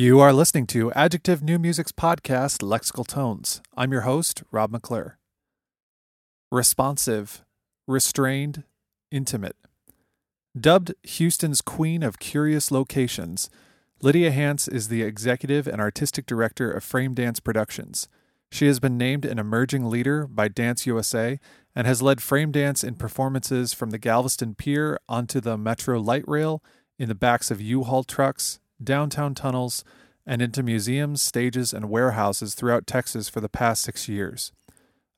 You are listening to Adjective New Music's podcast, Lexical Tones. I'm your host, Rob McClure. Responsive, restrained, intimate. Dubbed Houston's Queen of Curious Locations, Lydia Hance is the executive and artistic director of Frame Dance Productions. She has been named an emerging leader by Dance USA and has led frame dance in performances from the Galveston Pier onto the Metro Light Rail, in the backs of U Haul trucks, downtown tunnels, and into museums, stages, and warehouses throughout Texas for the past six years.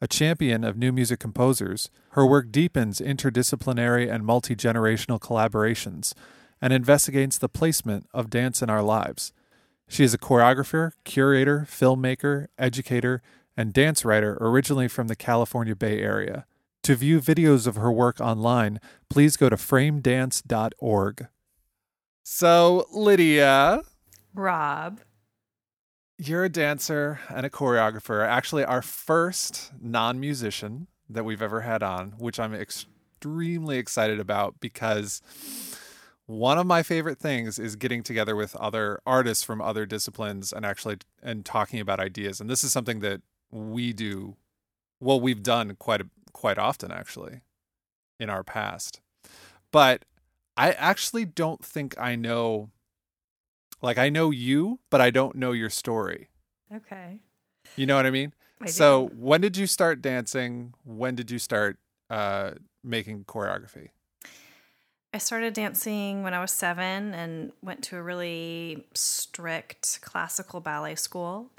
A champion of new music composers, her work deepens interdisciplinary and multi generational collaborations and investigates the placement of dance in our lives. She is a choreographer, curator, filmmaker, educator, and dance writer originally from the California Bay Area. To view videos of her work online, please go to framedance.org. So, Lydia, Rob. you're a dancer and a choreographer. Actually, our first non musician that we've ever had on, which I'm extremely excited about because one of my favorite things is getting together with other artists from other disciplines and actually and talking about ideas. And this is something that we do well, we've done quite a, quite often actually in our past. But I actually don't think I know like I know you, but I don't know your story. Okay. You know what I mean? I so, do. when did you start dancing? When did you start uh making choreography? I started dancing when I was seven and went to a really strict classical ballet school.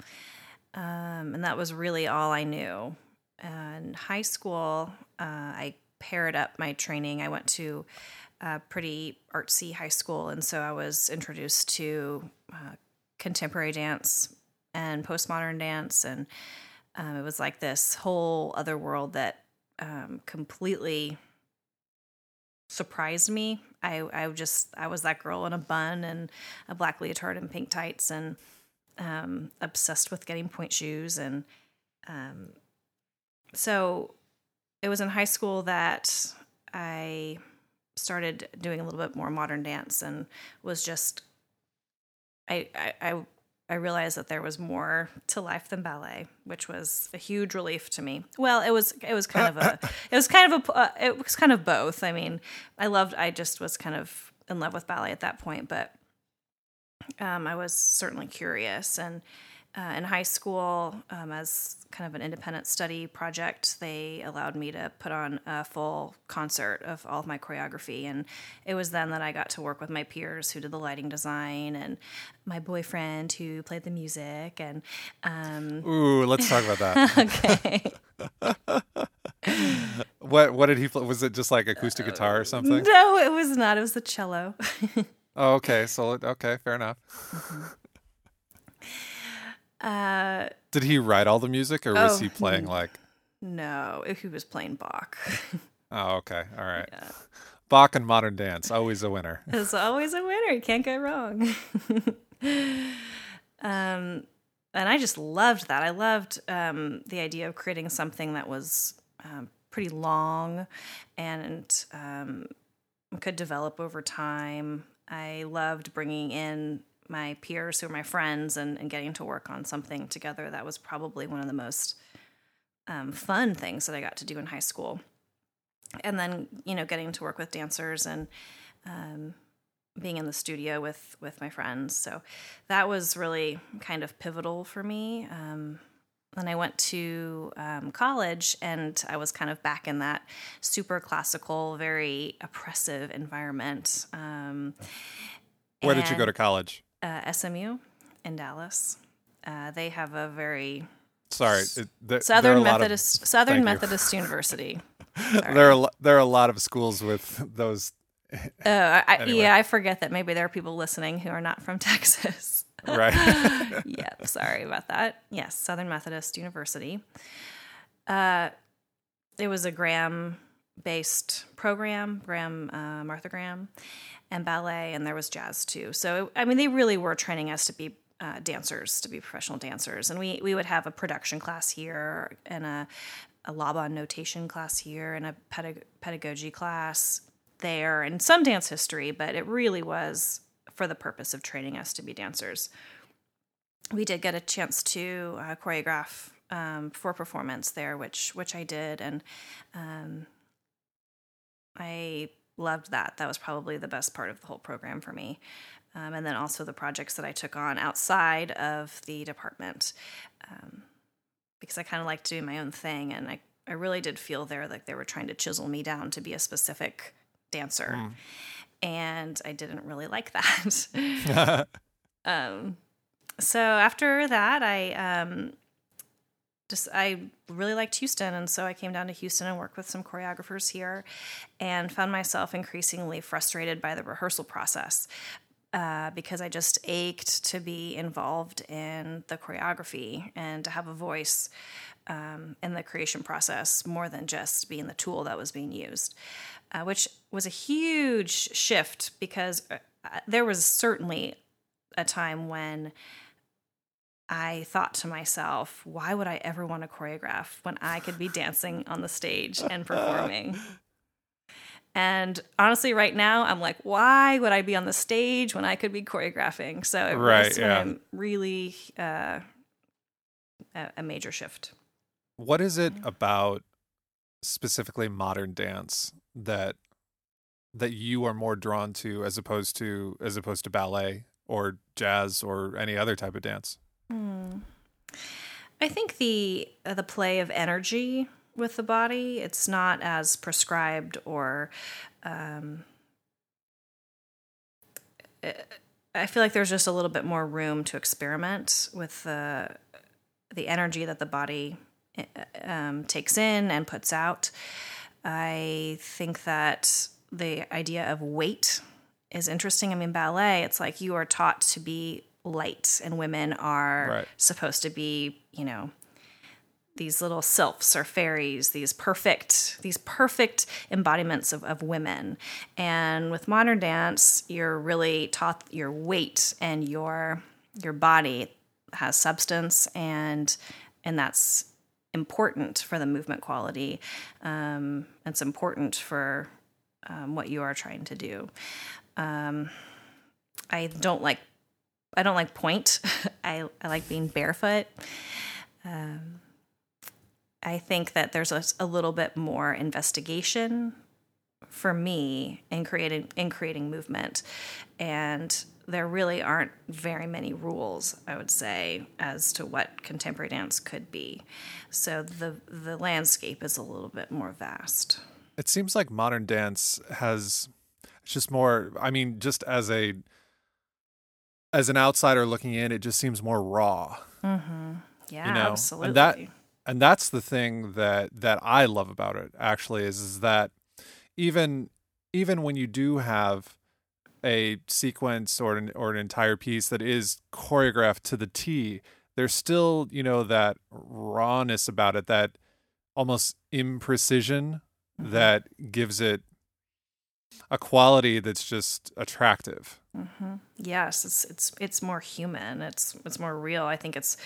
Um, and that was really all I knew. And high school, uh, I paired up my training. I went to a pretty artsy high school, and so I was introduced to uh, contemporary dance and postmodern dance. And um, it was like this whole other world that um, completely surprised me. I, I just I was that girl in a bun and a black leotard and pink tights and um, obsessed with getting pointe shoes and um, so it was in high school that I started doing a little bit more modern dance and was just I I, I realized that there was more to life than ballet, which was a huge relief to me. Well, it was it was kind of a it was kind of a uh, it was kind of both. I mean, I loved I just was kind of in love with ballet at that point, but um, I was certainly curious. And uh, in high school, um, as kind of an independent study project, they allowed me to put on a full concert of all of my choreography. And it was then that I got to work with my peers who did the lighting design and my boyfriend who played the music. And um, Ooh, let's talk about that. okay. what what did he play? Was it just like acoustic guitar or something? no, it was not. It was the cello. Oh, okay. So okay, fair enough. Uh, Did he write all the music or was Oh, he playing like no, he was playing Bach. Oh, okay. All right. Yeah. Bach and modern dance, always a winner. It's always a winner. You can't go wrong. um, and I just loved that. I loved um, the idea of creating something that was um, pretty long and um, could develop over time. I loved bringing in my peers who are my friends and, and getting to work on something together. That was probably one of the most um, fun things that I got to do in high school. And then, you know, getting to work with dancers and um, being in the studio with with my friends. So that was really kind of pivotal for me. Um, then I went to um, college, and I was kind of back in that super classical, very oppressive environment. Um, Where did you go to college? Uh, SMU in Dallas. Uh, they have a very Sorry, it, there, there are a Southern lot of- Methodist Southern thank you. Methodist University. there are a there are a lot of schools with those. Uh, I, Anyway. Yeah, I forget that maybe there are people listening who are not from Texas. Right. yep, sorry about that. Yes, Southern Methodist University. Uh, it was a Graham based program, Graham, uh, Martha Graham, and ballet, and there was jazz too. So, I mean, they really were training us to be uh, dancers, to be professional dancers. And we, we would have a production class here and a, a Laban notation class here and a pedag- pedagogy class there and some dance history, but it really was for the purpose of training us to be dancers. we did get a chance to uh, choreograph um, for performance there, which which I did, and um, I loved that. That was probably the best part of the whole program for me. Um, and then also the projects that I took on outside of the department, um, because I kind of like doing my own thing, and I I really did feel there like they were trying to chisel me down to be a specific dancer, mm. and I didn't really like that. um, so after that, I um, just I really liked Houston, and so I came down to Houston and worked with some choreographers here, and found myself increasingly frustrated by the rehearsal process. Uh, because I just ached to be involved in the choreography and to have a voice um, in the creation process more than just being the tool that was being used, uh, which was a huge shift because uh, there was certainly a time when I thought to myself, why would I ever want to choreograph when I could be dancing on the stage and performing? And honestly, right now, I'm like, why would I be on the stage when I could be choreographing? So it right, was yeah. really uh, a, a major shift. What is it about specifically modern dance that that you are more drawn to as opposed to as opposed to ballet or jazz or any other type of dance? Hmm. I think the the play of energy with the body it's not as prescribed or um, I feel like there's just a little bit more room to experiment with the the energy that the body uh, um, takes in and puts out. I think that the idea of weight is interesting. I mean, ballet, it's like you are taught to be light and women are right. supposed to be, you know, these little sylphs or fairies, these perfect, these perfect embodiments of, of women. And with modern dance, you're really taught your weight and your your body has substance and and that's important for the movement quality. Um, it's important for um, what you are trying to do. Um, I don't like I don't like pointe. I, I like being barefoot. Um, I think that there's a, a, little bit more investigation for me in creating in creating movement, and there really aren't very many rules. I would say as to what contemporary dance could be. So the the landscape is a little bit more vast. It seems like modern dance has it's just more. I mean, just as a as an outsider looking in, it just seems more raw. Mm-hmm. Yeah, you know? absolutely. And that and that's the thing that that I love about it. Actually, is is that even even when you do have a sequence or an or an entire piece that is choreographed to the T, there's still you know that rawness about it, that almost imprecision mm-hmm. that gives it a quality that's just attractive. Mm-hmm. Yes, it's it's it's more human. It's it's more real. I think it's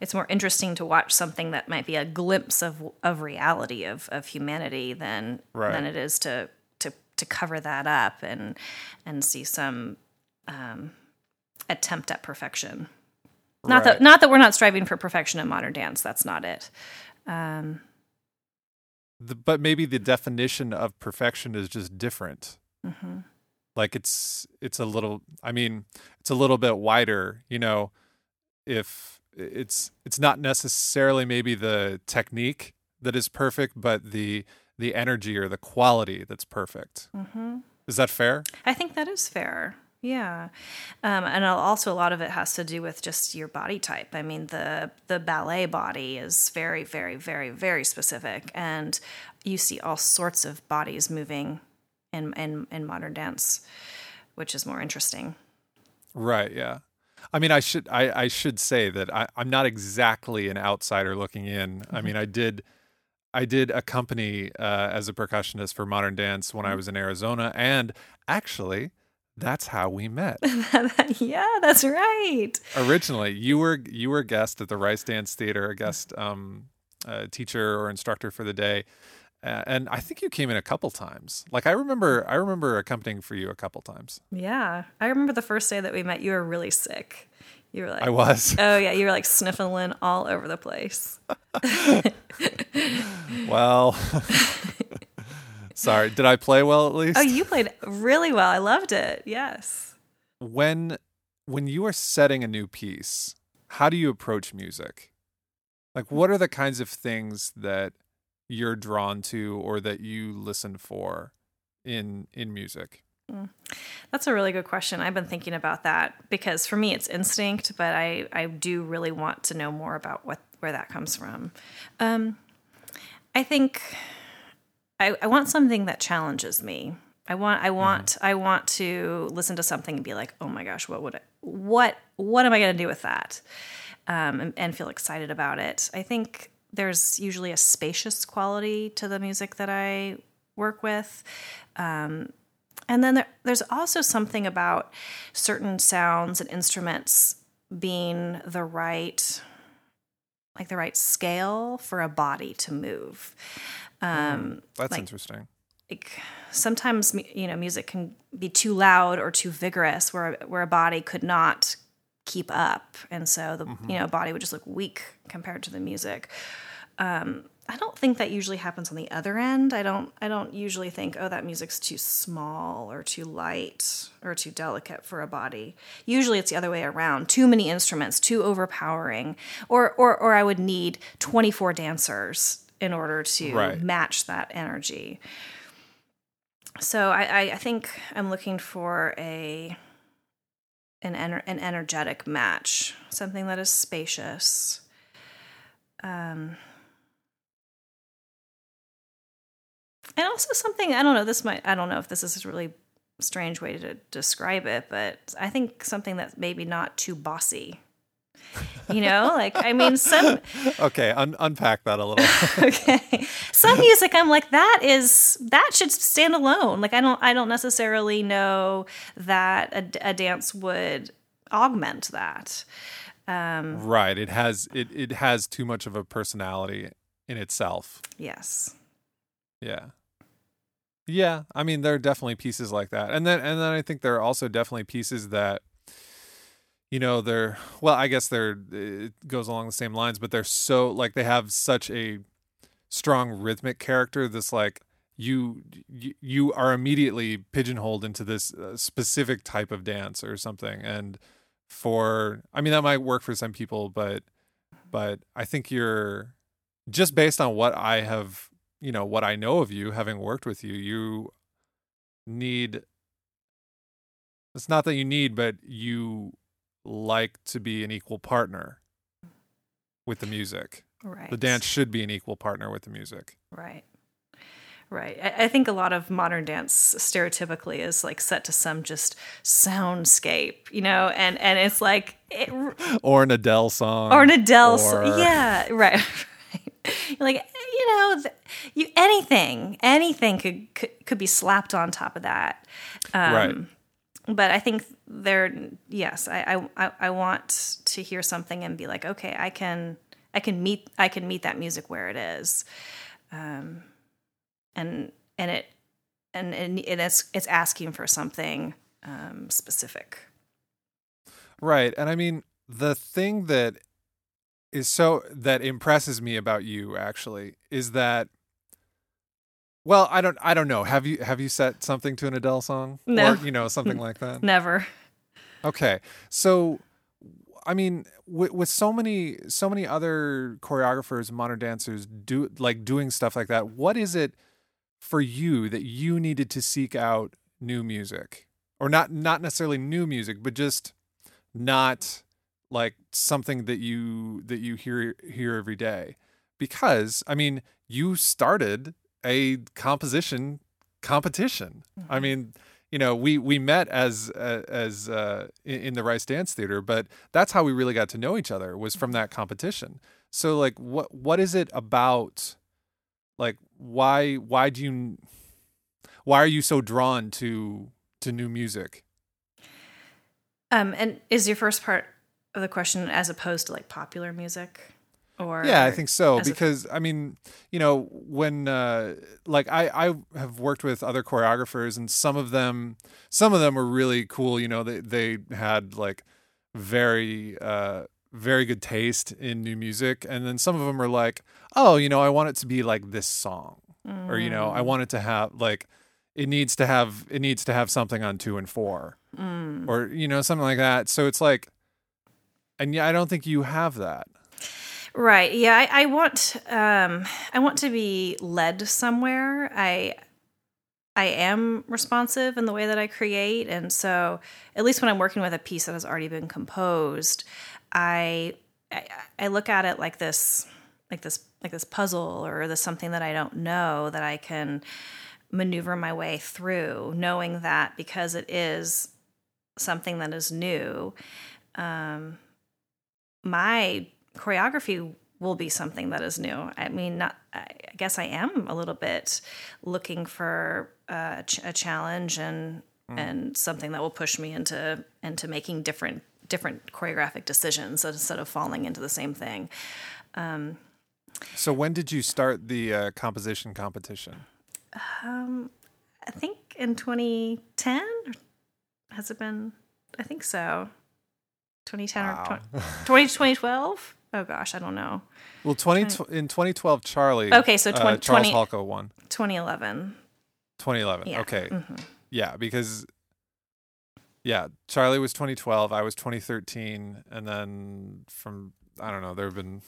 it's more interesting to watch something that might be a glimpse of of reality of of humanity than right. than it is to to to cover that up and and see some um, attempt at perfection. Not right. that not that we're not striving for perfection in modern dance. That's not it. Um, the, but maybe the definition of perfection is just different. Mm-hmm. Like it's it's a little. I mean, it's a little bit wider. You know, if it's it's not necessarily maybe the technique that is perfect, but the the energy or the quality that's perfect. Mm-hmm. Is that fair? I think that is fair. Yeah, um, and also a lot of it has to do with just your body type. I mean, the the ballet body is very, very, very, very specific, and you see all sorts of bodies moving in in, in modern dance, which is more interesting. Right. Yeah. I mean, I should I, I should say that I, I'm not exactly an outsider looking in. I mean, I did I did accompany uh, as a percussionist for modern dance when I mm-hmm. was in Arizona, and actually that's how we met. yeah, that's right. Originally, you were you were a guest at the Rice Dance Theater, a guest um, uh, teacher or instructor for the day, and I think you came in a couple times. Like I remember, I remember accompanying for you a couple times. Yeah, I remember the first day that we met. You were really sick. You were like, I was. Oh yeah, you were like sniffling all over the place. well, sorry. Did I play well at least? Oh, you played really well. I loved it. Yes. When when you are setting a new piece, how do you approach music? Like what are the kinds of things that you're drawn to or that you listen for in in music? Mm. That's a really good question. I've been thinking about that because for me it's instinct, but I, I do really want to know more about what where that comes from. Um, I think I, I want something that challenges me. I want I want mm-hmm. I want to listen to something and be like, oh my gosh, what would I, what what am I going to do with that? Um, and, and feel excited about it. I think there's usually a spacious quality to the music that I work with. Um, and then there, there's also something about certain sounds and instruments being the right like the right scale for a body to move. Um, mm, that's like, interesting. Like sometimes you know music can be too loud or too vigorous where where a body could not keep up, and so the mm-hmm. you know body would just look weak compared to the music. Um, I don't think that usually happens on the other end. I don't I don't usually think, oh, that music's too small or too light or too delicate for a body. Usually it's the other way around. Too many instruments, too overpowering. Or or or I would need 24 dancers in order to right. match that energy. So I, I, I think I'm looking for a an ener- an energetic match, something that is spacious. Um, and also something I don't know. This might I don't know if this is a really strange way to describe it, but I think something that's maybe not too bossy. You know, like I mean, some. okay, un- unpack that a little. okay, some music I'm like that is that should stand alone. Like I don't I don't necessarily know that a, a dance would augment that. Um, right. It has it it has too much of a personality in itself. Yes. Yeah. Yeah, I mean there are definitely pieces like that. And then and then I think there are also definitely pieces that you know, they're well, I guess they're it goes along the same lines, but they're so like they have such a strong rhythmic character this like you you are immediately pigeonholed into this uh, specific type of dance or something and for I mean that might work for some people but but I think you're just based on what I have you know what I know of you, having worked with you, you need. It's not that you need, but you like to be an equal partner with the music. Right. The dance should be an equal partner with the music. Right. Right. I, I, think a lot of modern dance stereotypically is like set to some just soundscape, you know, and and it's like it, or an Adele song, or an Adele, or... song. yeah, right. like you know, you anything, anything could, could could be slapped on top of that. Um, right. But I think there, yes, I, I I want to hear something and be like, okay, I can I can meet I can meet that music where it is, um, and and it and, and it's it's asking for something um, specific. Right, and I mean the thing that is so that impresses me about you actually is that well i don't i don't know. Have you have you set something to an adele song? No. or you know something like that? Never. Okay. So i mean with, with so many so many other choreographers and modern dancers do like doing stuff like that what is it for you that you needed to seek out new music? Or not not necessarily new music but just not like something that you that you hear hear every day? Because i mean you started a composition competition. Mm-hmm. i mean you know we we met as uh, as uh, in, in, the rice dance theater but that's how we really got to know each other was from that competition. So like what what is it about like why why do you why are you so drawn to to new music? Um and is your first part of the question as opposed to like popular music or yeah i think so because. I mean you know when uh like i i have worked with other choreographers and some of them some of them were really cool you know they they had like very uh very good taste in new music and then some of them are like oh you know i want it to be like this song or you know i want it to have like it needs to have it needs to have something on two and four Mm. or you know something like that so it's like and yeah i don't think you have that Right. Yeah. I, I want. Um, I want to be led somewhere. I. I am responsive in the way that I create, and so at least when I'm working with a piece that has already been composed, I. I, I look at it like this, like this, like this puzzle, or this something that I don't know that I can maneuver my way through, knowing that because it is something that is new, um, my choreography will be something that is new. I mean, not. I guess I am a little bit looking for a, ch- a challenge and hmm. and something that will push me into into making different different choreographic decisions instead of falling into the same thing. Um, so when did you start the uh, composition competition um, I think in 2010 has it been? I think so. 2010 Wow. or 20, 2012? Oh gosh, I don't know. well 20 tw- in 2012 charlie Okay, so uh, twen- charles 20 halko won 2011. 2011 Yeah. okay Mhm. Yeah, because yeah, Charlie was 2012, I was 2013, and then from I don't know, there have been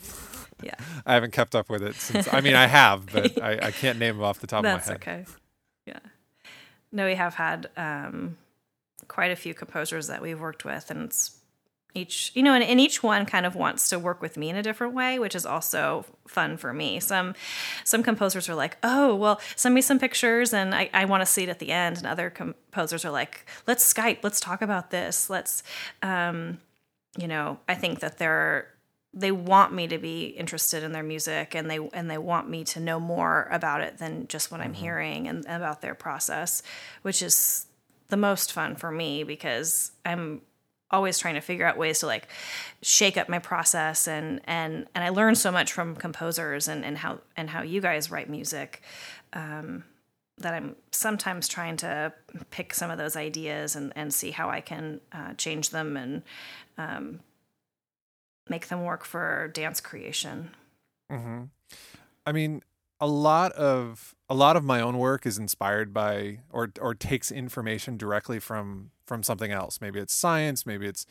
Yeah. I haven't kept up with it since. I mean, I have, but I, I can't name them off the top That's of my head. okay. Yeah. No, we have had um, quite a few composers that we've worked with, and it's each, you know, and, and each one kind of wants to work with me in a different way, which is also fun for me. Some some composers are like, oh, well, send me some pictures, and I, I want to see it at the end. And other composers are like, let's Skype, let's talk about this, let's, um, you know, I think that they're they want me to be interested in their music and they and they want me to know more about it than just what I'm hearing and about their process, which is the most fun for me because I'm always trying to figure out ways to like shake up my process and and and I learn so much from composers and and how and how you guys write music um, that I'm sometimes trying to pick some of those ideas and and see how I can uh, change them and um, make them work for dance creation. hmm I mean, a lot of a lot of my own work is inspired by or or takes information directly from from something else. Maybe it's science, maybe it's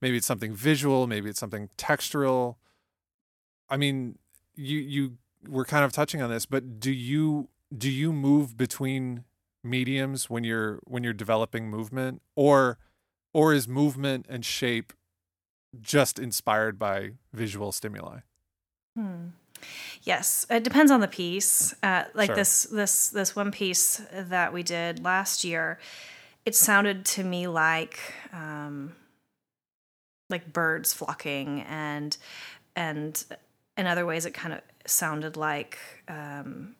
maybe it's something visual, maybe it's something textural. I mean, you you were kind of touching on this, but do you do you move between mediums when you're when you're developing movement or or is movement and shape just inspired by visual stimuli? Hmm. Yes, it depends on the piece. Uh, like Sure. this this this one piece that we did last year, it sounded to me like um, like birds flocking, and and in other ways, it kind of sounded like um,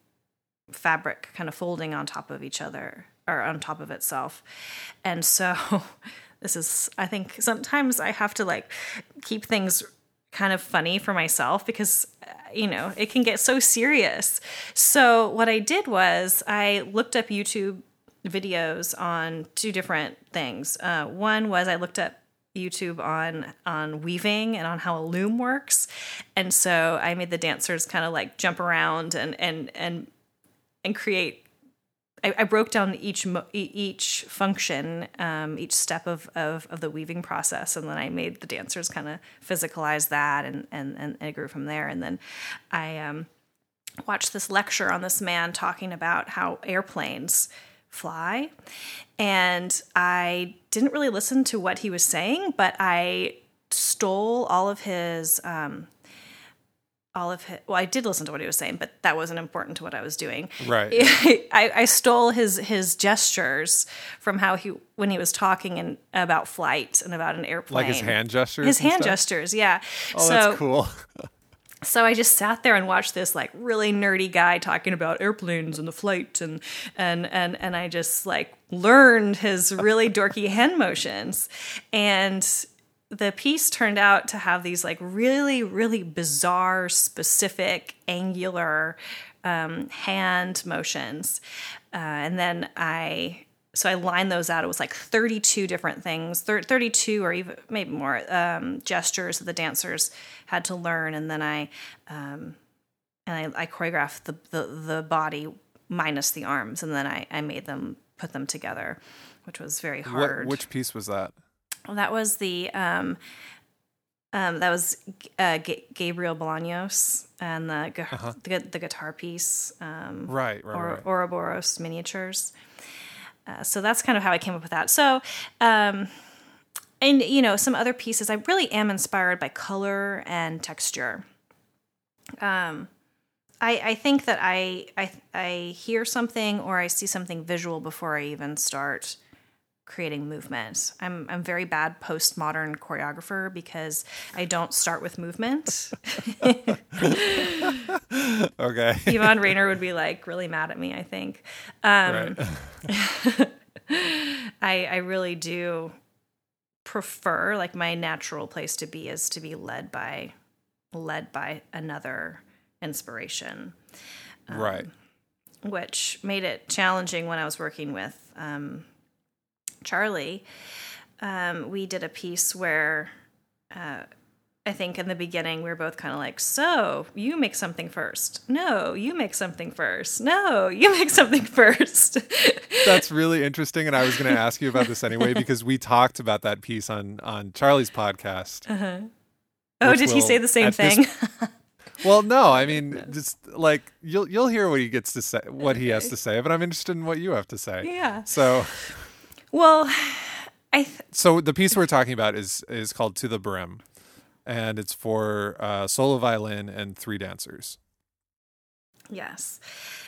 fabric kind of folding on top of each other or on top of itself, and so. This is, I think, sometimes I have to like keep things kind of funny for myself because uh, you know it can get so serious so what i did was i looked up youtube videos on two different things. Uh, one was i looked up youtube on on weaving and on how a loom works. And so i made the dancers kind of like jump around and and and and create I, I broke down each each function, um, each step of, of of the weaving process, and then I made the dancers kind of physicalize that, and, and and it grew from there. And then I um, watched this lecture on this man talking about how airplanes fly, and I didn't really listen to what he was saying, but I stole all of his. Um, all of his, well, I did listen to what he was saying, but that wasn't important to what I was doing. Right. I, I stole his his gestures from how he when he was talking and about flight and about an airplane. Like his hand gestures. His and hand stuff? gestures, yeah. Oh, so that's cool. so I just sat there and watched this like really nerdy guy talking about airplanes and the flight and and and and I just like learned his really dorky hand motions. And the piece turned out to have these like really really bizarre specific angular um, hand motions. Uh, and then I so I lined those out. It was like 32 different things, 32 or even maybe more um, gestures that the dancers had to learn, and then I um, and I, I choreographed the, the the body minus the arms, and then I I made them put them together, which was very hard. What, which piece was that? Well, that was the um, um, that was uh, G- Gabriel Bolaños and the, gu- Uh-huh. the the guitar piece, um, Right, right, or right. Ouroboros miniatures. Uh, so that's kind of how I came up with that. So, um, and you know, some other pieces. I really am inspired by color and texture. Um, I I think that I I I hear something or I see something visual before I even start creating movement. I'm I'm very bad postmodern choreographer because I don't start with movement. Okay. Yvonne Rainer would be like really mad at me, I think. Um, right. I I really do prefer like my natural place to be is to be led by led by another inspiration, right. which made it challenging when I was working with um, Charlie. Um, we did a piece where uh, I think in the beginning we were both kind of like, "So you make something first? No, you make something first. No, you make something first. That's really interesting, and I was going to ask you about this anyway because we talked about that piece on on Charlie's podcast. oh, did he say the same at this- thing? Well, no, I mean, just like you'll you'll hear what he gets to say, what he has to say, but I'm interested in what you have to say. yeah. So, Well, I th- so the piece we're talking about is is called "To the Brim," and it's for uh, solo violin and three dancers. Yes.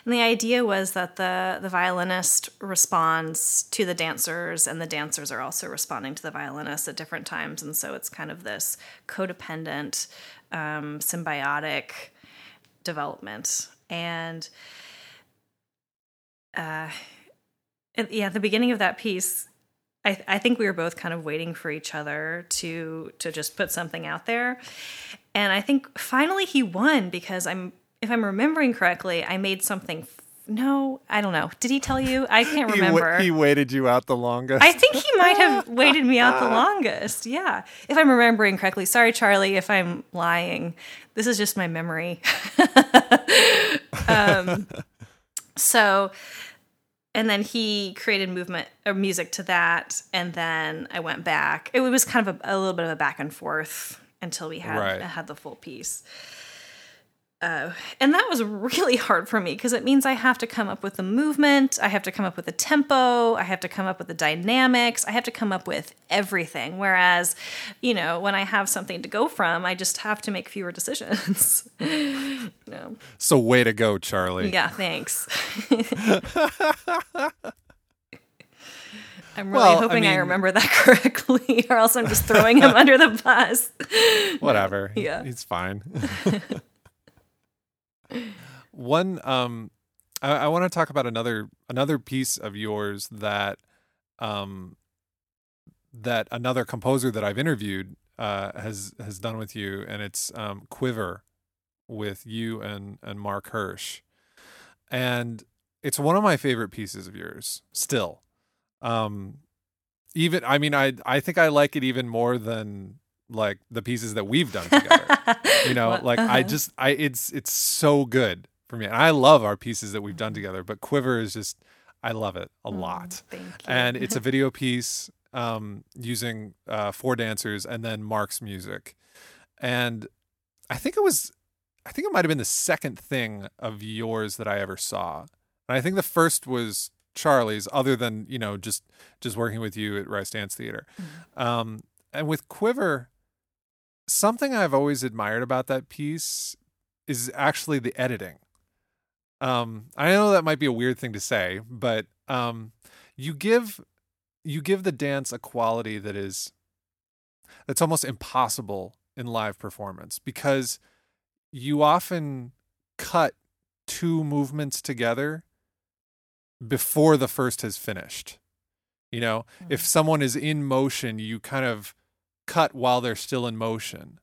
And the idea was that the, the violinist responds to the dancers, and the dancers are also responding to the violinist at different times. And so it's kind of this codependent, um, symbiotic development. And uh, yeah, at the beginning of that piece, I, I think we were both kind of waiting for each other to to just put something out there, and I think finally he won because I'm if I'm remembering correctly, I made something. f- No, I don't know. Did he tell you? I can't He, wa- remember. he waited you out the longest. I think he might have waited me out the longest. Yeah. If I'm remembering correctly. Sorry, Charlie, if I'm lying. This is just my memory. um, so, and then he created movement or music to that. And then I went back. It was kind of a, a little bit of a back and forth until we had, Right. had the full piece. Uh, and that was really hard for me because it means I have to come up with the movement, I have to come up with the tempo, I have to come up with the dynamics, I have to come up with everything. Whereas, you know, when I have something to go from, I just have to make fewer decisions. no. so way to go, Charlie. Yeah, thanks. I'm really Well, hoping I, mean- remember that correctly, or else I'm just throwing him under the bus. Whatever. Yeah. He's fine. One um I, I want to talk about another another piece of yours that um that another composer that I've interviewed uh has has done with you and it's um Quiver with you and and Mark Hirsch. And it's one of my favorite pieces of yours still. Um even I mean I I think I like it even more than like the pieces that we've done together. you know, like I uh-huh. just I it's it's so good for me. And I love our pieces that we've done together, but Quiver is just I love it a lot. Thank you. And it's a video piece um using uh four dancers and then Mark's music. And I think it was I think it might have been the second thing of yours that I ever saw. And I think the first was Charlie's other than, you know, just just working with you at Rice Dance Theater. Um and with Quiver something I've always admired about that piece is actually the editing. Um, I know that might be a weird thing to say, but um, you give you give the dance a quality that is that's almost impossible in live performance because you often cut two movements together before the first has finished. You know, if someone is in motion, you kind of cut while they're still in motion.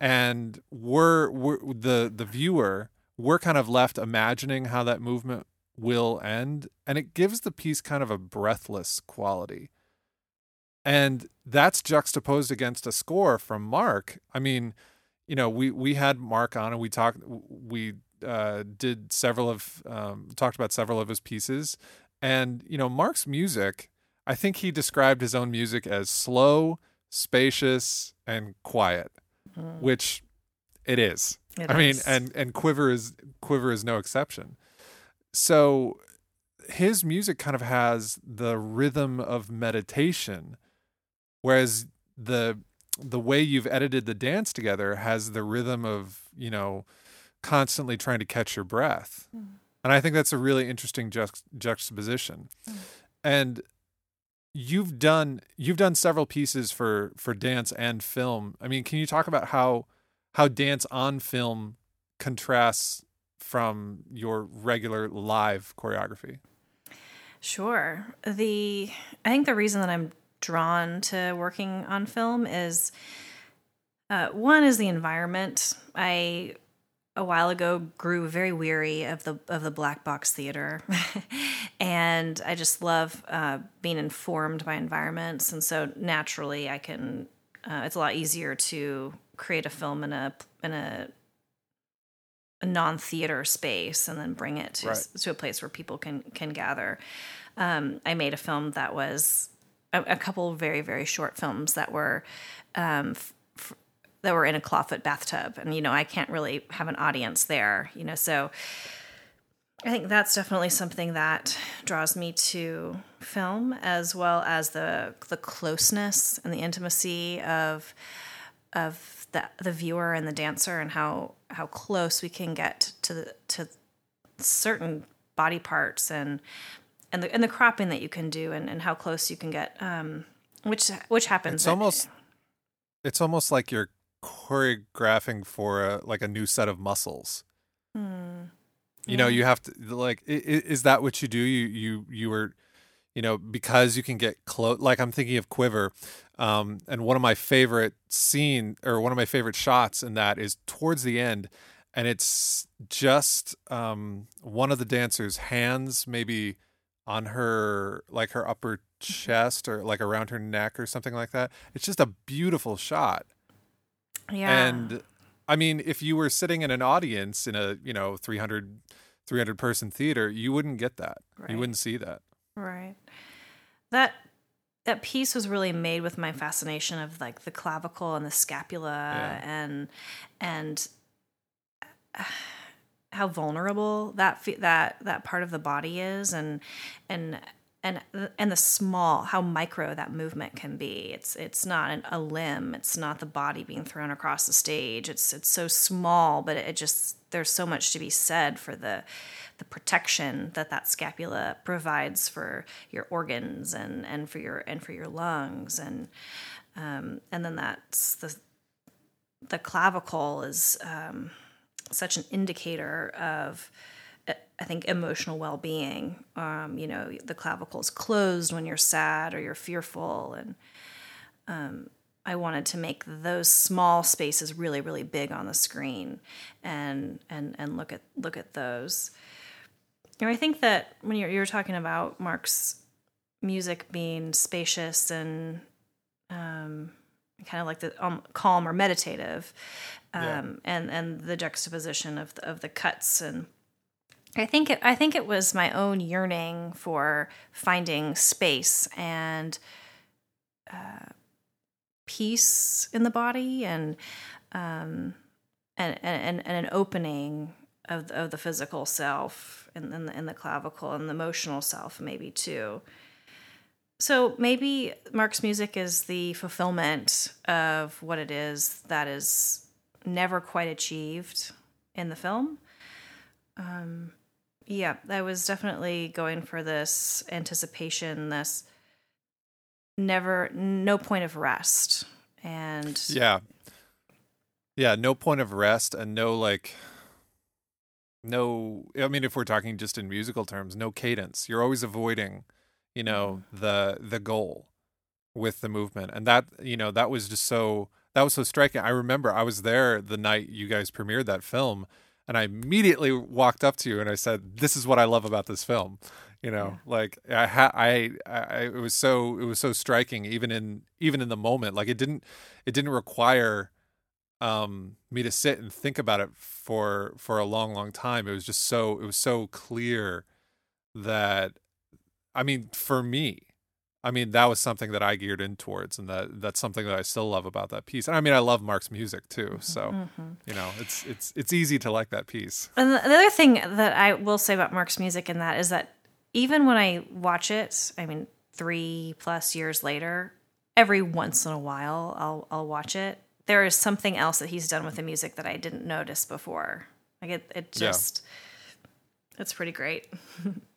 And we're, we're the the viewer, we're kind of left imagining how that movement will end and it gives the piece kind of a breathless quality. And that's juxtaposed against a score from mark. I mean you know we we had mark on and we talked we uh, did several of um, talked about several of his pieces. And you know mark's music i think he described his own music as slow spacious and quiet Mm. which it is It I mean, and and Quiver is Quiver is no exception. So his music kind of has the rhythm of meditation, whereas the the way you've edited the dance together has the rhythm of you know constantly trying to catch your breath, Mm. and I think that's a really interesting juxt- juxtaposition. Mm. And you've done you've done several pieces for for dance and film. I mean, can you talk about how how dance on film contrasts from your regular live choreography. Sure. The I think the reason that I'm drawn to working on film is uh, one is the environment. I a while ago grew very weary of the of the black box theater, and I just love uh, being informed by environments, and so naturally I can. Uh, it's a lot easier to create a film in a in a a non-theater space and then bring it to, Right. to a place where people can can gather. Um, I made a film that was a, a couple very very short films that were um, f- that were in a clawfoot bathtub, and you know I can't really have an audience there, you know. So I think that's definitely something that draws me to film, as well as the the closeness and the intimacy of of the the viewer and the dancer, and how how close we can get to the, to certain body parts and and the and the cropping that you can do, and, and how close you can get, um, which which happens. It's almost it's almost like you're choreographing for a, like a new set of muscles. Hmm. You know, you have to like i- i- is that what you do? You you you were you know, because you can get close like I'm thinking of Quiver. Um and one of my favorite scene or one of my favorite shots in that is towards the end and it's just um one of the dancers hands maybe on her like her upper chest or like around her neck or something like that. It's just a beautiful shot. Yeah. And I mean, if you were sitting in an audience in a, you know, 300 300 person theater, you wouldn't get that. You wouldn't see that. Right. That that piece was really made with my fascination of like the clavicle and the scapula Yeah. and and uh, how vulnerable that that that part of the body is and and and and the small how micro that movement can be. It's it's not an, a limb. It's not the body being thrown across the stage. It's it's so small but it just there's so much to be said for the the protection that that scapula provides for your organs and and for your and for your lungs. And um, and then that's the the clavicle is um, such an indicator of I think emotional well-being. Um, you know, the clavicle is closed when you're sad or you're fearful, and um, I wanted to make those small spaces really, really big on the screen, and and and look at look at those. And I think that when you're you're talking about Mark's music being spacious and um, kind of like the um, calm or meditative, um, Yeah. and and the juxtaposition of the, of the cuts and I think it I think it was my own yearning for finding space and uh, peace in the body and um, and, and and an opening of of the physical self and in, the, in the clavicle and the emotional self maybe too. So maybe Mark's music is the fulfillment of what it is that is never quite achieved in the film. Um, yeah, I was definitely going for this anticipation, this never, no point of rest. And Yeah. Yeah, no point of rest and no like no I mean if we're talking just in musical terms, no cadence. You're always avoiding, you know, mm-hmm. the the goal with the movement. And that, you know, that was just so that was so striking. I remember I was there the night you guys premiered that film and I immediately walked up to you and I said, "This is what I love about this film." You know, yeah. like I, ha- I, I, it was so, it was so striking, even in, even in the moment. Like it didn't, it didn't require um me to sit and think about it for for a long long time it was just so it was so clear that i mean for me I mean, that was something that I geared in towards, and that that's something that I still love about that piece. And I mean, I love Mark's music too, mm-hmm. so mm-hmm. you know, it's it's it's easy to like that piece. And the other thing that I will say about Mark's music in that is that even when I watch it, I mean, three plus years later, every once in a while, I'll I'll watch it. There is something else that he's done with the music that I didn't notice before. Like it, it just, yeah. it's pretty great.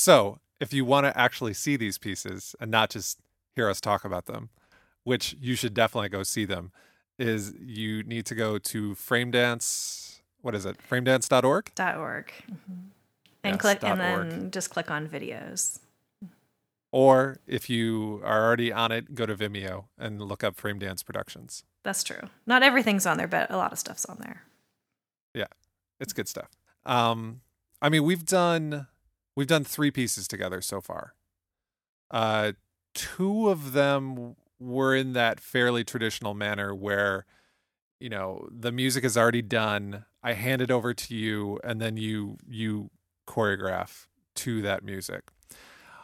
So, if you want to actually see these pieces and not just hear us talk about them, which you should definitely go see them, is you need to go to Frame Dance. What is it? Framedance.org? Dot org. Mm-hmm. And Yes, click and org. then just click on videos. Or if you are already on it, go to Vimeo and look up Frame Dance Productions. That's true. Not everything's on there, but a lot of stuff's on there. Yeah. It's good stuff. Um, I mean, we've done we've done three pieces together so far. Uh, two of them were in that fairly traditional manner where, you know, the music is already done. I hand it over to you, and then you you choreograph to that music.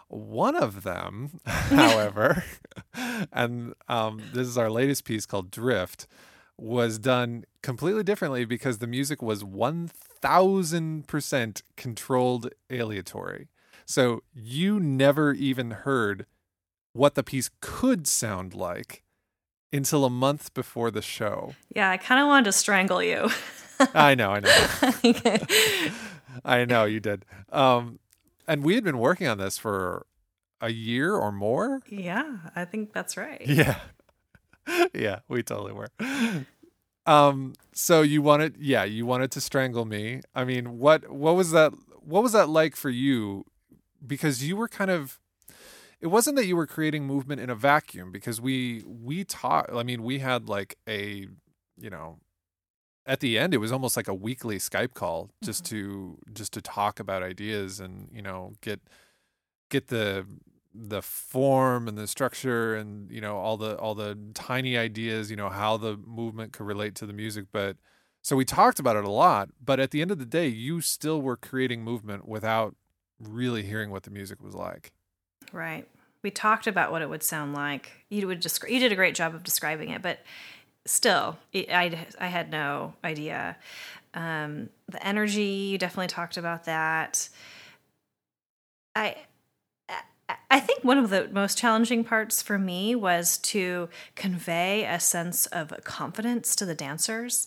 One of them, however, and um, this is our latest piece called Drift, was done completely differently because the music was 1000% controlled aleatory. So you never even heard what the piece could sound like until a month before the show. Yeah, I kind of wanted to strangle you. I know, I know. I know you did. Um, and we had been working on this for a year or more. yeah, I think that's right. Yeah. yeah, we totally were. Um so you wanted yeah, you wanted to strangle me. I mean, what what was that what was that like for you because you were kind of it wasn't that you were creating movement in a vacuum because we we taught I mean, we had like a you know at the end it was almost like a weekly Skype call just to just to talk about ideas and you know get get the the form and the structure and you know all the all the tiny ideas you know how the movement could relate to the music but so we talked about it a lot but at the end of the day you still were creating movement without really hearing what the music was like Right. We talked about what it would sound like. You would descri- You did a great job of describing it, but still, it, I I had no idea. Um, the energy. You definitely talked about that. I. I- think one of the most challenging parts for me was to convey a sense of confidence to the dancers.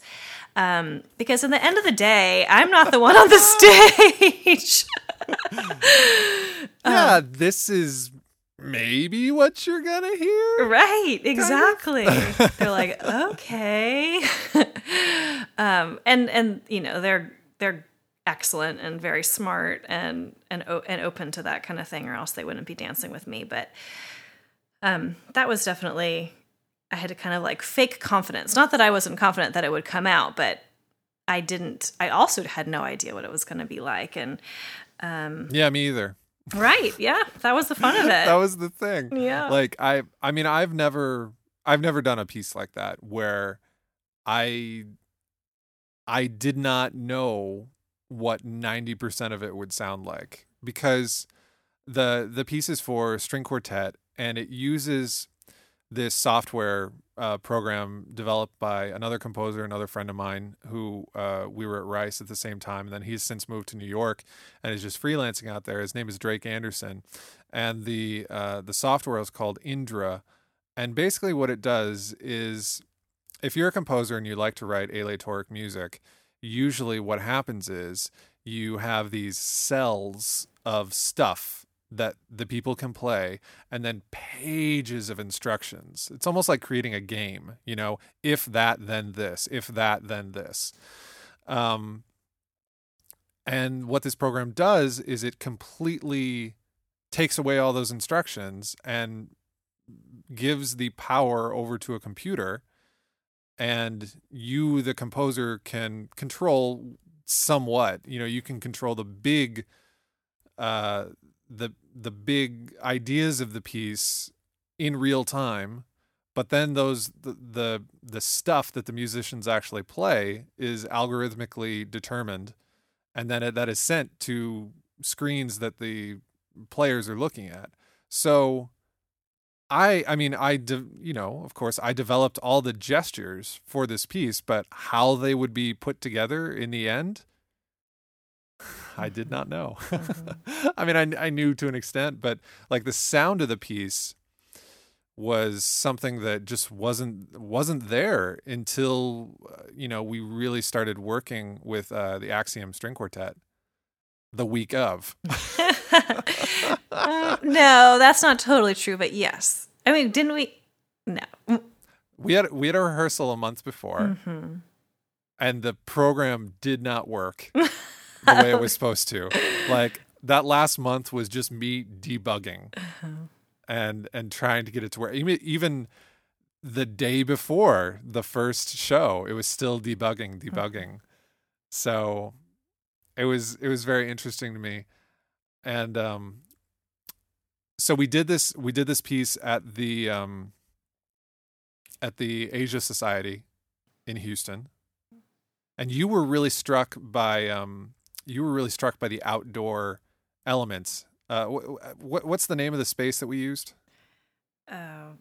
Um, because in the end of the day, I'm not the one on the stage. yeah this is maybe what you're gonna hear Right, exactly. they're like, okay, um, and and you know they're they're excellent and very smart and and and open to that kind of thing, or else they wouldn't be dancing with me. But um, that was definitely I had to kind of like fake confidence. Not that I wasn't confident that it would come out, but I didn't. I also had no idea what it was going to be like, and yeah me either right, yeah, that was the fun of it. that was the thing. Yeah. Like I I mean I've never I've never done a piece like that where I I did not know what 90% of it would sound like because the the piece is for string quartet and it uses this software uh, program developed by another composer, another friend of mine, who uh, we were at Rice at the same time, and then he's since moved to New York and is just freelancing out there. His name is Drake Anderson, and the uh, the software is called Indra, and basically what it does is, if you're a composer and you like to write aleatoric music, usually what happens is you have these cells of stuff that the people can play and then pages of instructions. It's almost like creating a game, you know, if that then this, if that then this. Um and what this program does is it completely takes away all those instructions and gives the power over to a computer and you the composer can control somewhat. You know you can control the big uh the the big ideas of the piece in real time but then those the, the the stuff that the musicians actually play is algorithmically determined and then it, that is sent to screens that the players are looking at. So I I mean I de- you know of course I developed all the gestures for this piece but how they would be put together in the end I did not know. I mean I I knew to an extent but like the sound of the piece was something that just wasn't wasn't there until uh, you know we really started working with uh, the Axiom String Quartet the week of. Uh, no, that's not totally true, but yes. I mean, didn't we? No. We had we had a rehearsal a month before, hmm and the program did not work the way it was supposed to. Like that last month was just me debugging and and trying to get it to work. Even even the day before the first show, it was still debugging, debugging. So it was it was very interesting to me. And um so we did this we did this piece at the um at the Asia Society in Houston. And you were really struck by um you were really struck by the outdoor elements. Uh wh- wh- what's the name of the space that we used? Oh,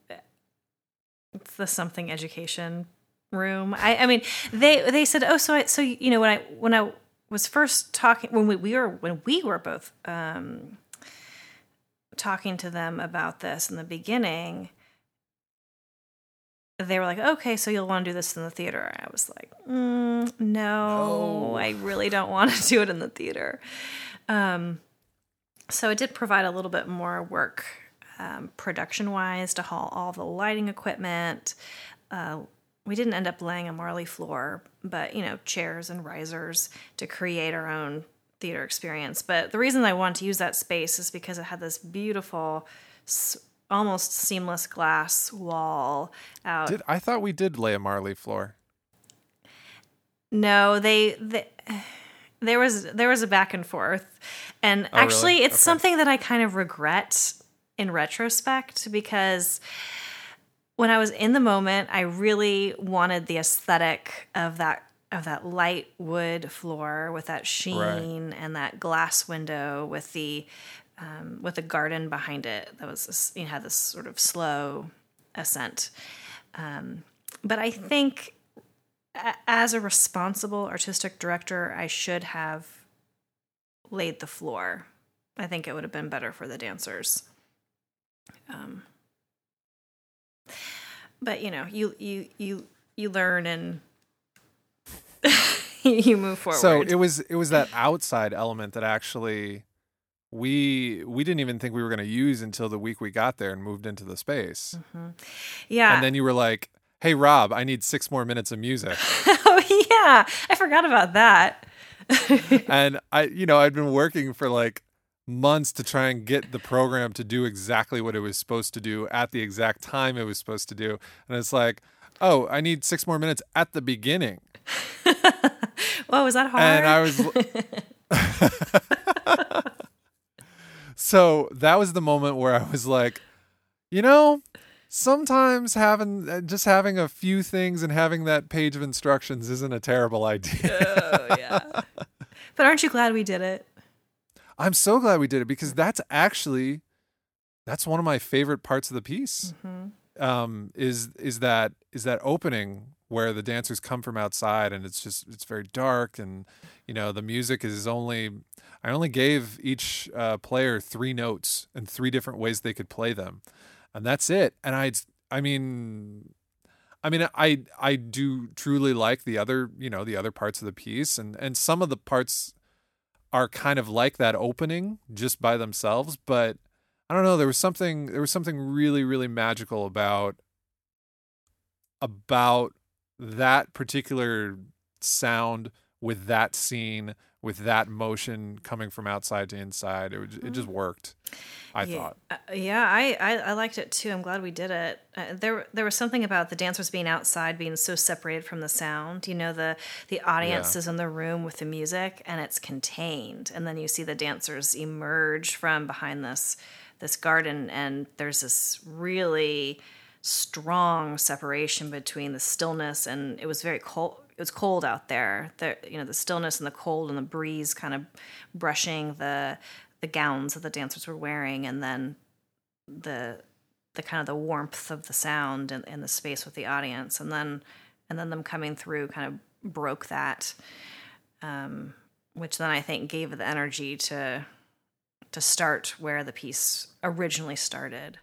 it's the something education room. I, I mean, they they said, oh, so I, so you know when I when I was first talking when we, we were when we were both um, talking to them about this in the beginning, they were like, okay, so you'll want to do this in the theater. I was like, mm, no, No. I really don't want to do it in the theater. Um, so it did provide a little bit more work um, production wise to haul all the lighting equipment. Uh, we didn't end up laying a Marley floor, but you know, chairs and risers to create our own theater experience. But the reason I wanted to use that space is because it had this beautiful, almost seamless glass wall out. Did I thought we did lay a Marley floor? No, they, they there was there was a back and forth, and Oh, really? actually, it's Okay. something that I kind of regret in retrospect because when I was in the moment, I really wanted the aesthetic of that of that light wood floor with that sheen and that glass window with the um, with the garden behind it that was this- you know, had this sort of slow ascent. Um, but I think a- as a responsible artistic director, I should have laid the floor. I think it would have been better for the dancers. Um, but you know, you you you you learn and you move forward. So it was it was that outside element that actually we we didn't even think we were going to use until the week we got there and moved into the space. Mm-hmm. yeah. And then you were like, "Hey Rob, I need 6 more minutes of music." oh yeah, I forgot about that. and I you know, I'd been working for like months to try and get the program to do exactly what it was supposed to do at the exact time it was supposed to do. And it's like, "Oh, I need 6 more minutes at the beginning." Whoa, was that hard? and I was So that was the moment where I was like, you know, sometimes having uh, just having a few things and having that page of instructions isn't a terrible idea. oh yeah. But aren't you glad we did it? I'm so glad we did it because that's actually that's one of my favorite parts of the piece. Um, is is that is that opening where the dancers come from outside and it's just it's very dark and you know the music is only I only gave each uh, player three notes and three different ways they could play them, and that's it. And I I mean. I mean, I I do truly like the other, you know, the other parts of the piece, and and some of the parts are kind of like that opening just by themselves but i don't know there was something there was something really really magical about about that particular sound with that scene with that motion coming from outside to inside it it just worked i yeah. thought Uh, yeah, I, I I liked it too. I'm glad we did it. Uh, there there was something about the dancers being outside, being so separated from the sound. You know, the the audience Yeah. is in the room with the music, and it's contained, and then you see the dancers emerge from behind this this garden, and there's this really strong separation between the stillness and it was very cold it was cold out there. The you know the stillness and the cold and the breeze kind of brushing the the gowns that the dancers were wearing and then the the kind of the warmth of the sound and, and the space with the audience and then and then them coming through kind of broke that um, which then i think gave the energy to to start where the piece originally started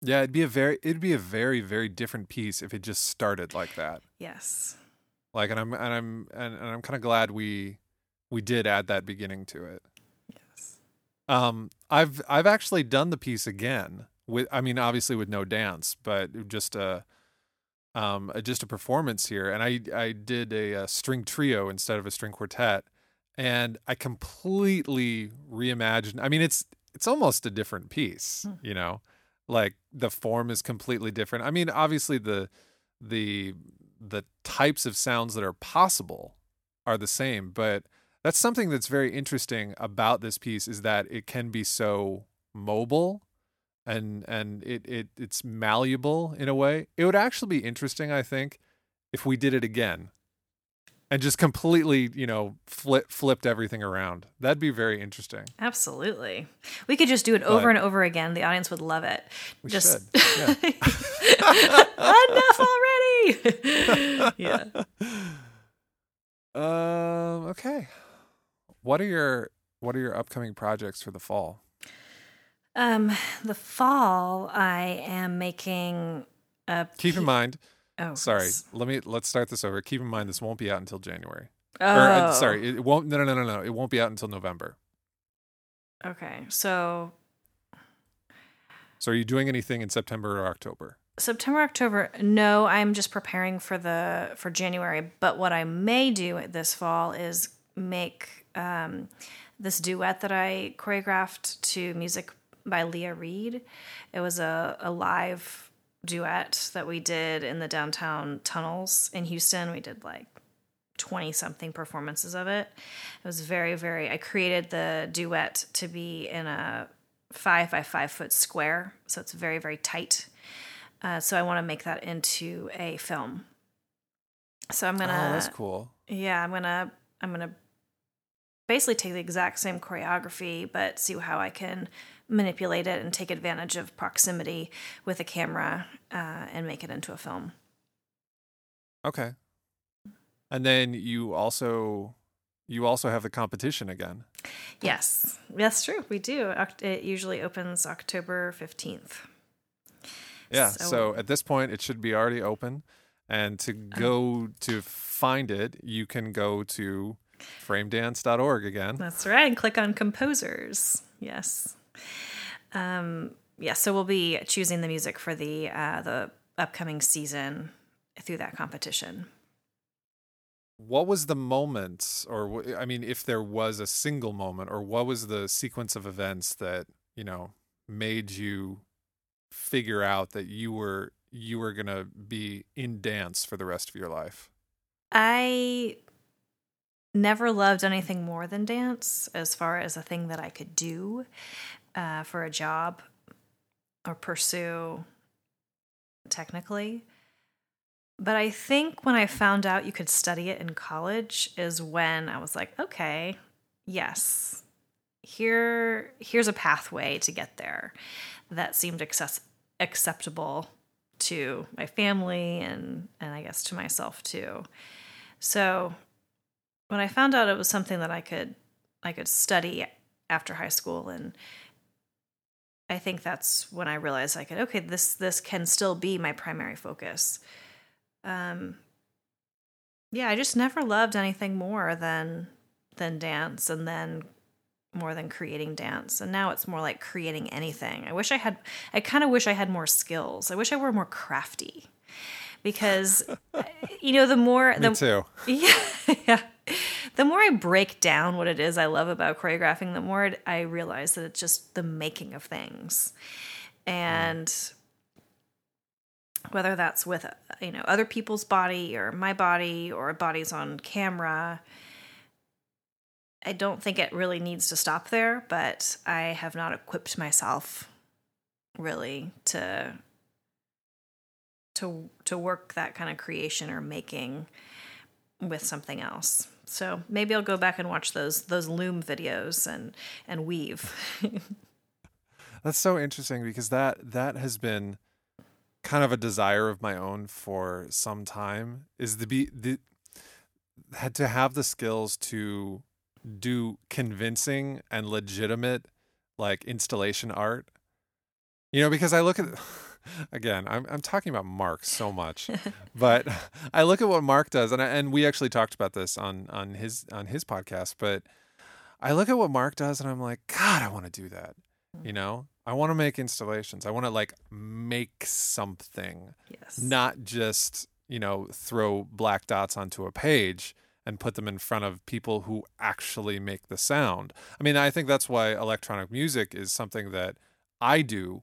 Yeah, it'd be a very it'd be a very very different piece if it just started like that. Yes. Like and I'm and I'm and, and I'm kind of glad we we did add that beginning to it. Yes. Um I've I've actually done the piece again with I mean obviously with no dance, but just a um a, just a performance here and I I did a, a string trio instead of a string quartet and I completely reimagined. I mean it's it's almost a different piece, Hmm. you know. Like the form is completely different. I mean obviously the the the types of sounds that are possible are the same, but that's something that's very interesting about this piece is that it can be so mobile and and it, it it's malleable in a way. It would actually be interesting, I think, if we did it again and just completely, you know, flip flipped everything around. That'd be very interesting. Absolutely. We could just do it over But- and over again. The audience would love it. We just should. Yeah. enough already. yeah. Um. Okay. What are your What are your upcoming projects for the fall? Um, the fall, I am making a. Keep in mind. Oh, Sorry. yes. Let me. Let's start this over. Keep in mind this won't be out until January. Oh, Or uh, sorry, it won't. No, no, no, no, no. It won't be out until November. Okay, so So are you doing anything in September or October? September, October. No, I'm just preparing for the for January. But what I may do this fall is make um, this duet that I choreographed to music by Leah Reed. It was a, a live duet that we did in the downtown tunnels in Houston. We did like 20 something performances of it. It was very, very, I created the duet to be in a five by five foot square. So it's very, very tight. Uh, so I want to make that into a film. So I'm oh, gonna, oh, that's cool. yeah, I'm gonna, I'm gonna basically take the exact same choreography, but see how I can manipulate it and take advantage of proximity with a camera uh, and make it into a film. Okay. And then you also you also have the competition again. Yes, that's true. We do. It usually opens October 15th. Yeah. So- So, at this point, it should be already open. And to go to find it, you can go to framedance.org again. That's right. And click on composers. Yes. Um, yeah. So we'll be choosing the music for the uh, the upcoming season through that competition. What was the moment, or I mean, if there was a single moment, or what was the sequence of events that you know made you figure out that you were you were gonna be in dance for the rest of your life? I never loved anything more than dance as far as a thing that I could do uh, for a job or pursue technically. But I think when I found out you could study it in college is when I was like, okay, yes, here here's a pathway to get there that seemed access- acceptable to my family and and I guess to myself too. So when I found out it was something that I could I could study after high school and I think that's when I realized I could okay this this can still be my primary focus. Um yeah, I just never loved anything more than than dance and then more than creating dance. And now it's more like creating anything. I wish I had I kind of wish I had more skills. I wish I were more crafty. Because you know, the more Me the too. yeah, yeah. The more I break down what it is I love about choreographing, the more I realize that it's just the making of things. And whether that's with you know other people's body or my body or bodies on camera, I don't think it really needs to stop there, but I have not equipped myself really to to to work that kind of creation or making with something else. So maybe I'll go back and watch those those loom videos and and weave. That's so interesting because that that has been kind of a desire of my own for some time is to be the had to have the skills to do convincing and legitimate like installation art. You know, because I look at again, I'm I'm talking about Mark so much, but I look at what Mark does, and I, and we actually talked about this on on his on his podcast. But I look at what Mark does, and I'm like, God, I want to do that. You know, I want to make installations. I want to like make something, Yes. not just you know throw black dots onto a page and put them in front of people who actually make the sound. I mean, I think that's why electronic music is something that I do.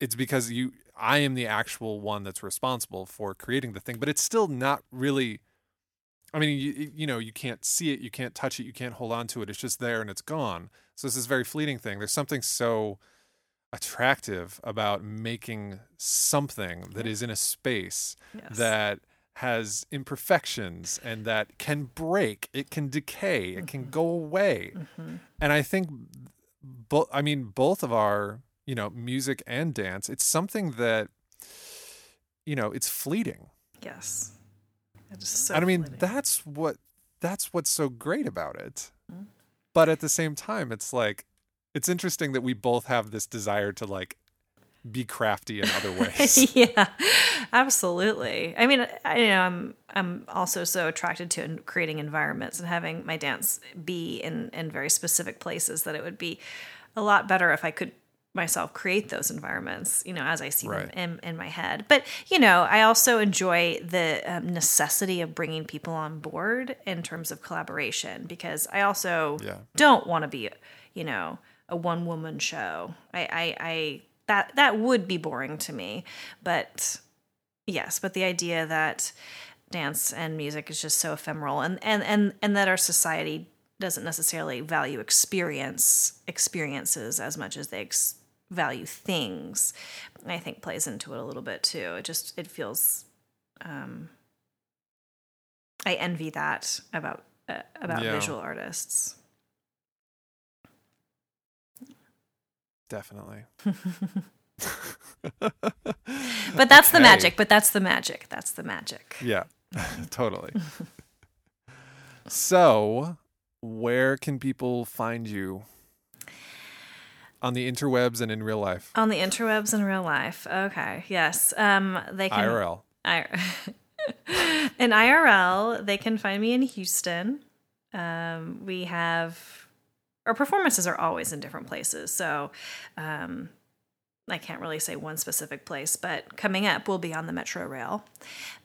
It's because you I am the actual one that's responsible for creating the thing, but it's still not really I mean, you, you know, you can't see it, you can't touch it, you can't hold on to it. It's just there and it's gone. So it's this very fleeting thing. There's something so attractive about making something that is in a space Yes. that has imperfections and that can break, it can decay, it can go away. Mhm. And I think both I mean both of our, you know, music and dance, it's something that you know, it's fleeting. Yes. It is so and I mean, fleeting. that's what that's what's so great about it. Mhm. But at the same time, it's like it's interesting that we both have this desire to like be crafty in other ways. yeah, absolutely. I mean, I you know I'm I'm also so attracted to creating environments and having my dance be in in very specific places that it would be a lot better if I could myself create those environments you know as i see Right. them in, in my head but you know i also enjoy the um, necessity of bringing people on board in terms of collaboration because i also Yeah. don't want to be you know a one woman show I, I i that that would be boring to me but yes but the idea that dance and music is just so ephemeral and and and, and that our society doesn't necessarily value experience experiences as much as they ex- value things i think plays into it a little bit too it just it feels um i envy that about uh, about Yeah. visual artists Definitely. but that's the magic but that's the magic that's the magic Yeah, totally. so, where can people find you on the interwebs and in real life? on the interwebs and in real life okay yes um they can IRL. I, in IRL, they can find me in Houston. Um, we have our performances are always in different places, so um, I can't really say one specific place. But coming up, we'll be on the Metro Rail.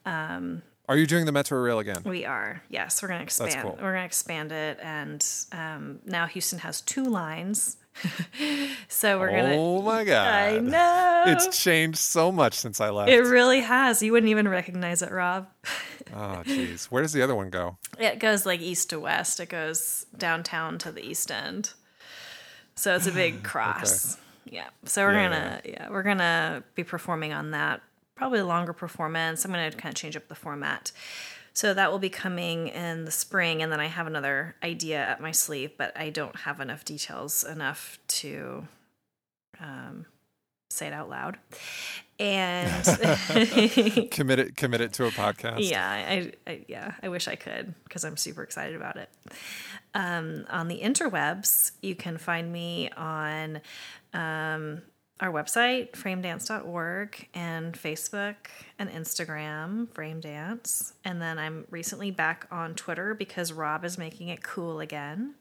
Um, Are you doing the Metro Rail again? we are, yes, we're going to expand. cool. We're going to expand it, and um, now Houston has two lines. So we're gonna. oh my god! I know It's changed so much since I left. it really has. You wouldn't even recognize it, Rob. oh jeez, where does the other one go? It goes like east to west. It goes downtown to the east end. So it's a big cross. Yeah. So we're Yeah, gonna yeah. we're gonna be performing on that. Probably a longer performance. I'm gonna kind of change up the format. So that will be coming in the spring, and then I have another idea at my sleeve, but I don't have enough details enough to um, say it out loud. And Commit it, commit it to a podcast. yeah, I, I yeah, I wish I could because I'm super excited about it. Um, on the interwebs, you can find me on um, our website, framedance.org, and Facebook and Instagram, Frame Dance. And then I'm recently back on Twitter because Rob is making it cool again.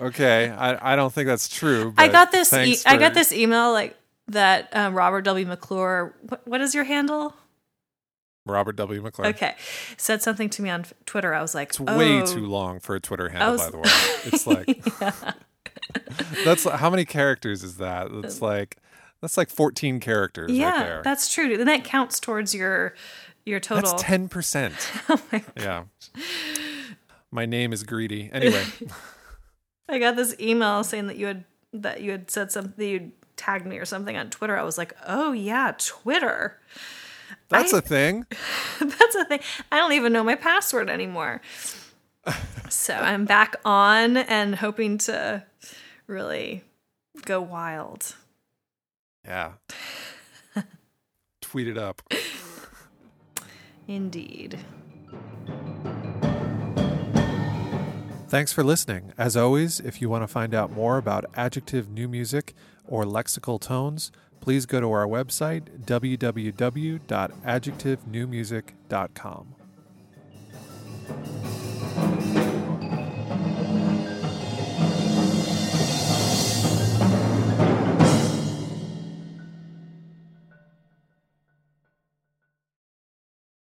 Okay, I, I don't think that's true. I got this. E- thanks I got this email like that. Um, Robert W. McClure. What, what is your handle? Robert W. McClure. Okay, said something to me on Twitter. I was like, It's way oh, too long for a Twitter handle, was- by the way. It's like that's how many characters is that? That's uh, like that's like 14 characters Yeah, right there. that's true. And that counts towards your your total. That's 10 percent. oh my Yeah. My name is greedy. Anyway, I got this email saying that you had that you had said something you tagged me or something on Twitter. I was like, oh yeah, Twitter. that's I- a thing. That's a thing. I don't even know my password anymore. So I'm back on and hoping to really go wild. Yeah. Tweet it up. Indeed. Thanks for listening. As always, if you want to find out more about adjective new music or lexical tones, please go to our website, www.adjectivenewmusic.com.